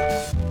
you